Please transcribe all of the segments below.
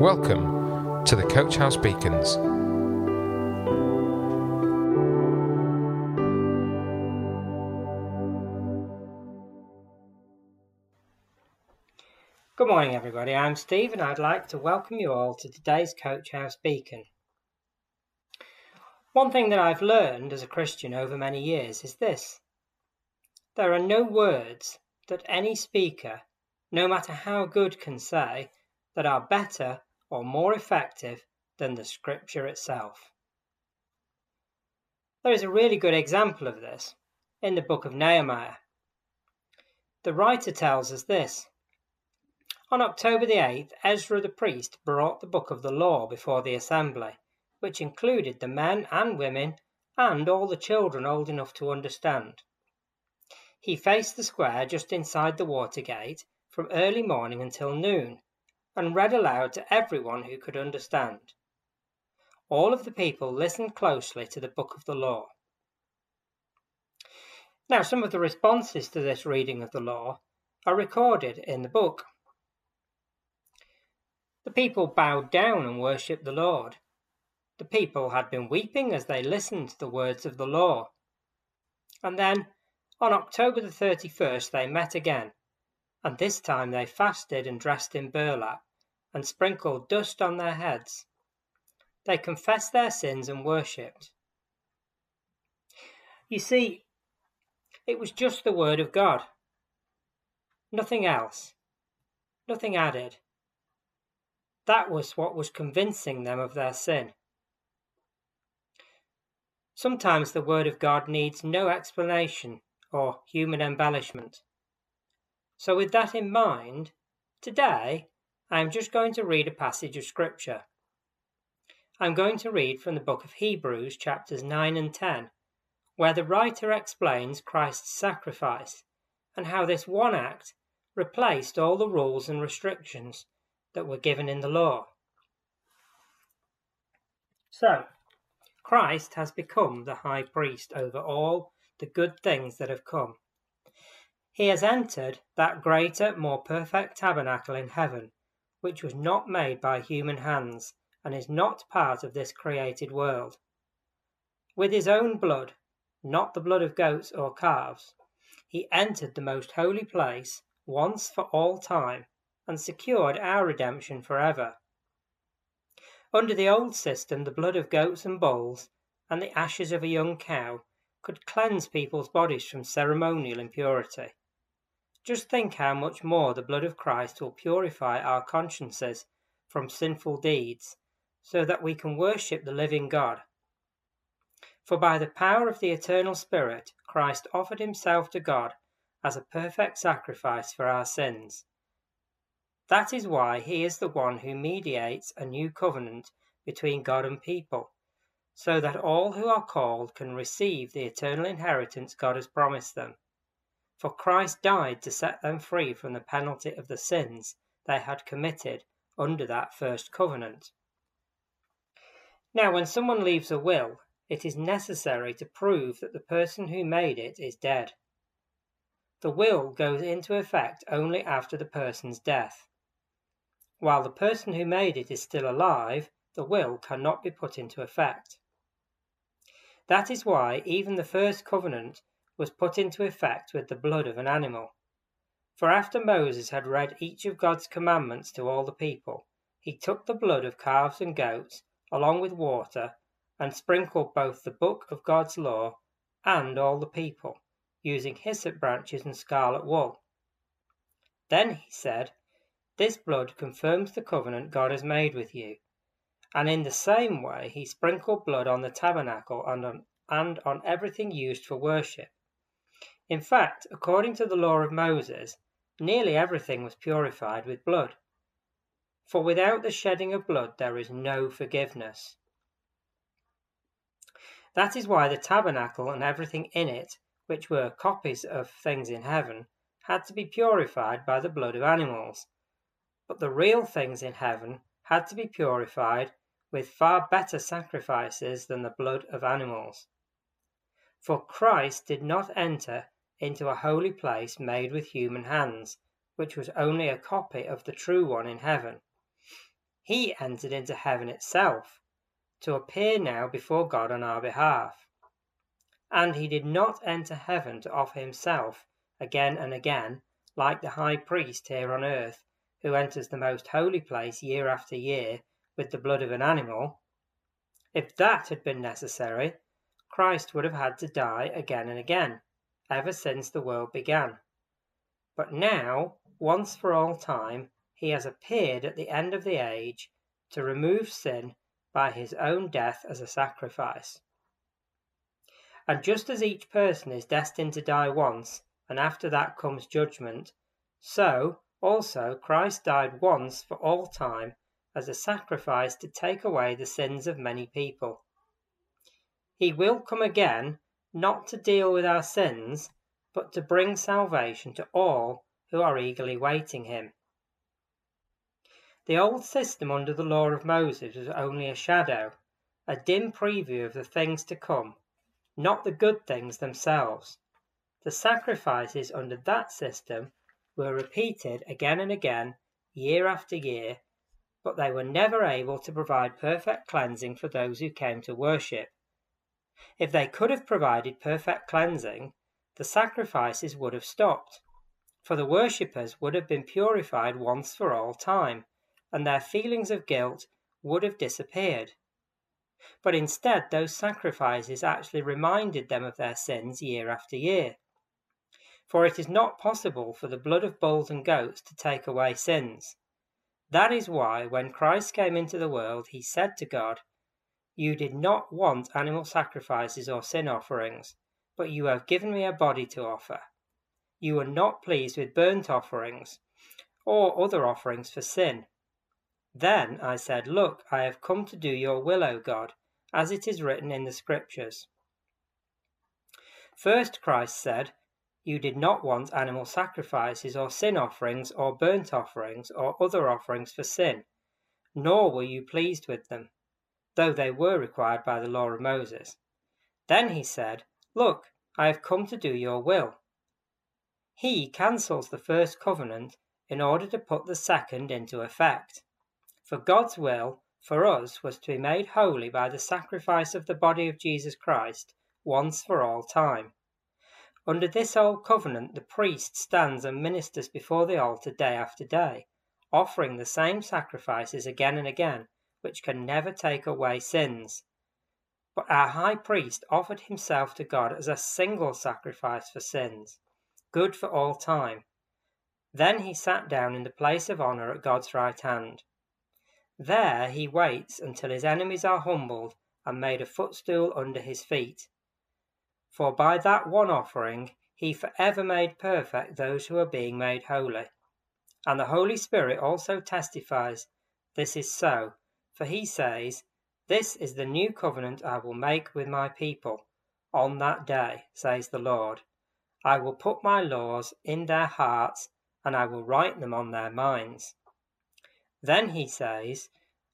Welcome to the Coach House Beacons. Good morning, everybody. I'm Steve, and I'd like to welcome you all to today's Coach House Beacon. One thing that I've learned as a Christian over many years is this there are no words that any speaker, no matter how good, can say that are better or more effective than the scripture itself. There is a really good example of this in the book of Nehemiah. The writer tells us this. On October the 8th, Ezra the priest brought the book of the law before the assembly, which included the men and women and all the children old enough to understand. He faced the square just inside the water gate from early morning until noon, and read aloud to everyone who could understand. All of the people listened closely to the book of the law. Now, some of the responses to this reading of the law are recorded in the book. The people bowed down and worshipped the Lord. The people had been weeping as they listened to the words of the law. And then, on October the 31st, they met again and this time they fasted and dressed in burlap, and sprinkled dust on their heads. They confessed their sins and worshipped. You see, it was just the Word of God. Nothing else. Nothing added. That was what was convincing them of their sin. Sometimes the Word of God needs no explanation or human embellishment. So, with that in mind, today I am just going to read a passage of Scripture. I'm going to read from the book of Hebrews, chapters 9 and 10, where the writer explains Christ's sacrifice and how this one act replaced all the rules and restrictions that were given in the law. So, Christ has become the high priest over all the good things that have come. He has entered that greater, more perfect tabernacle in heaven, which was not made by human hands, and is not part of this created world. With his own blood, not the blood of goats or calves, he entered the most holy place once for all time and secured our redemption forever. Under the old system, the blood of goats and bulls and the ashes of a young cow could cleanse people's bodies from ceremonial impurity. Just think how much more the blood of Christ will purify our consciences from sinful deeds, so that we can worship the living God. For by the power of the eternal Spirit, Christ offered himself to God as a perfect sacrifice for our sins. That is why he is the one who mediates a new covenant between God and people, so that all who are called can receive the eternal inheritance God has promised them for Christ died to set them free from the penalty of the sins they had committed under that first covenant. Now, when someone leaves a will, it is necessary to prove that the person who made it is dead. The will goes into effect only after the person's death. While the person who made it is still alive, the will cannot be put into effect. That is why even the first covenant was put into effect with the blood of an animal. For after Moses had read each of God's commandments to all the people, he took the blood of calves and goats, along with water, and sprinkled both the book of God's law and all the people, using hyssop branches and scarlet wool. Then he said, This blood confirms the covenant God has made with you. And in the same way he sprinkled blood on the tabernacle and on, and on everything used for worship. In fact, according to the law of Moses, nearly everything was purified with blood. For without the shedding of blood there is no forgiveness. That is why the tabernacle and everything in it, which were copies of things in heaven, had to be purified by the blood of animals. But the real things in heaven had to be purified with far better sacrifices than the blood of animals. For Christ did not enter into a holy place made with human hands, which was only a copy of the true one in heaven. he entered into heaven itself to appear now before God on our behalf. And he did not enter heaven to offer himself again and again, like the high priest here on earth, who enters the most holy place year after year with the blood of an animal. If that had been necessary, Christ would have had to die again and again, ever since the world began. But now, once for all time, he has appeared at the end of the age to remove sin by his own death as a sacrifice. And just as each person is destined to die once, and after that comes judgment, so also Christ died once for all time as a sacrifice to take away the sins of many people. He will come again not to deal with our sins, but to bring salvation to all who are eagerly waiting him. The old system under the law of Moses was only a shadow, a dim preview of the things to come, not the good things themselves. The sacrifices under that system were repeated again and again, year after year, but they were never able to provide perfect cleansing for those who came to worship. If they could have provided perfect cleansing, the sacrifices would have stopped, for the worshippers would have been purified once for all time and their feelings of guilt would have disappeared. But instead, those sacrifices actually reminded them of their sins year after year. For it is not possible for the blood of bulls and goats to take away sins. That is why, when Christ came into the world, he said to God, You did not want animal sacrifices or sin offerings, but you have given me a body to offer. You were not pleased with burnt offerings or other offerings for sin. Then I said, Look, I have come to do your will, O God, as it is written in the Scriptures. First Christ said, You did not want animal sacrifices or sin offerings or burnt offerings or other offerings for sin, nor were you pleased with them, though they were required by the law of Moses. Then he said, Look, I have come to do your will. He cancels the first covenant in order to put the second into effect. For God's will for us was to be made holy by the sacrifice of the body of Jesus Christ once for all time. Under this old covenant, the priest stands and ministers before the altar day after day, offering the same sacrifices again and again, which can never take away sins. But our high priest offered himself to God as a single sacrifice for sins, good for all time. Then he sat down in the place of honor at God's right hand. There he waits until his enemies are humbled and made a footstool under his feet. For by that one offering he forever made perfect those who are being made holy. And the Holy Spirit also testifies this is so, for he says, This is the new covenant I will make with my people on that day, says the Lord. I will put my laws in their hearts, and I will write them on their minds. Then he says,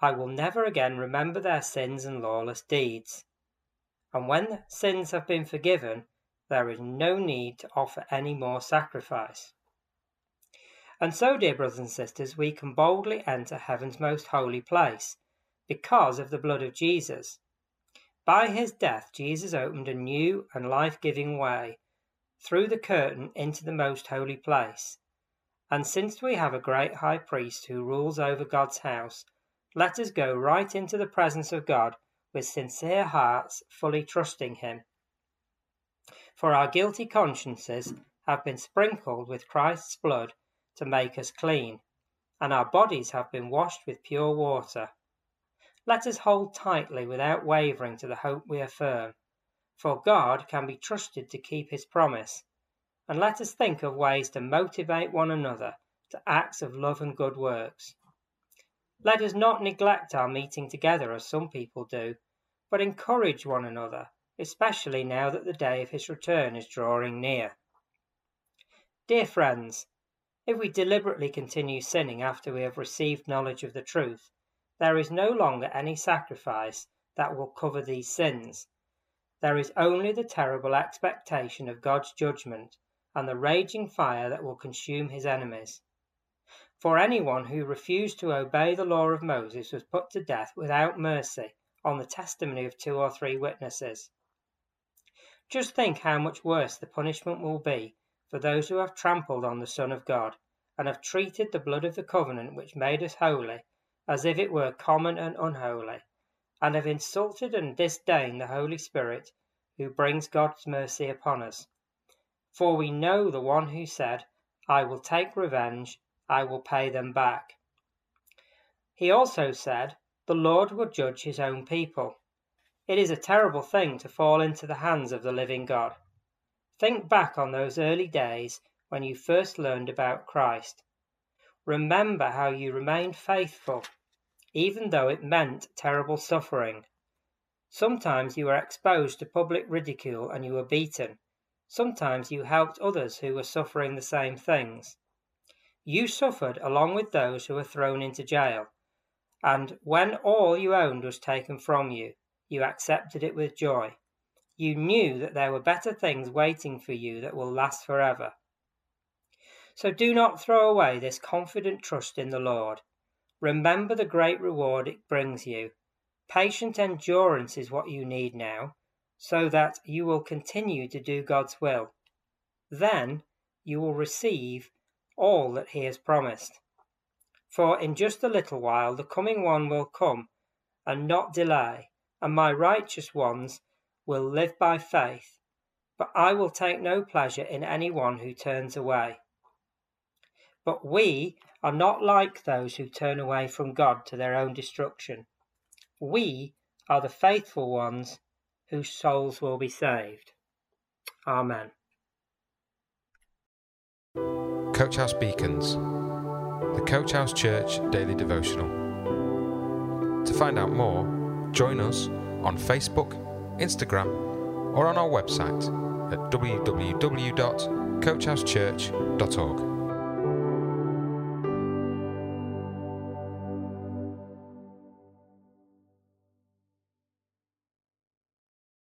I will never again remember their sins and lawless deeds. And when sins have been forgiven, there is no need to offer any more sacrifice. And so, dear brothers and sisters, we can boldly enter heaven's most holy place because of the blood of Jesus. By his death, Jesus opened a new and life giving way through the curtain into the most holy place. And since we have a great high priest who rules over God's house, let us go right into the presence of God with sincere hearts, fully trusting Him. For our guilty consciences have been sprinkled with Christ's blood to make us clean, and our bodies have been washed with pure water. Let us hold tightly without wavering to the hope we affirm, for God can be trusted to keep His promise and let us think of ways to motivate one another to acts of love and good works. Let us not neglect our meeting together as some people do, but encourage one another, especially now that the day of his return is drawing near. Dear friends, if we deliberately continue sinning after we have received knowledge of the truth, there is no longer any sacrifice that will cover these sins. There is only the terrible expectation of God's judgment and the raging fire that will consume his enemies. For anyone who refused to obey the law of Moses was put to death without mercy on the testimony of two or three witnesses. Just think how much worse the punishment will be for those who have trampled on the Son of God and have treated the blood of the covenant which made us holy as if it were common and unholy, and have insulted and disdained the Holy Spirit who brings God's mercy upon us. For we know the one who said, I will take revenge, I will pay them back. He also said, The Lord will judge his own people. It is a terrible thing to fall into the hands of the living God. Think back on those early days when you first learned about Christ. Remember how you remained faithful, even though it meant terrible suffering. Sometimes you were exposed to public ridicule and you were beaten. Sometimes you helped others who were suffering the same things. You suffered along with those who were thrown into jail. And when all you owned was taken from you, you accepted it with joy. You knew that there were better things waiting for you that will last forever. So do not throw away this confident trust in the Lord. Remember the great reward it brings you. Patient endurance is what you need now, so that you will continue to do God's will. Then you will receive all that He has promised. For in just a little while the coming one will come and not delay, and my righteous ones will live by faith. But I will take no pleasure in any one who turns away. But we are not like those who turn away from God to their own destruction. We are the faithful ones whose souls will be saved. Amen. Coach House Beacons, the Coach House Church Daily Devotional. To find out more, join us on Facebook, Instagram, or on our website at www.coachhousechurch.org.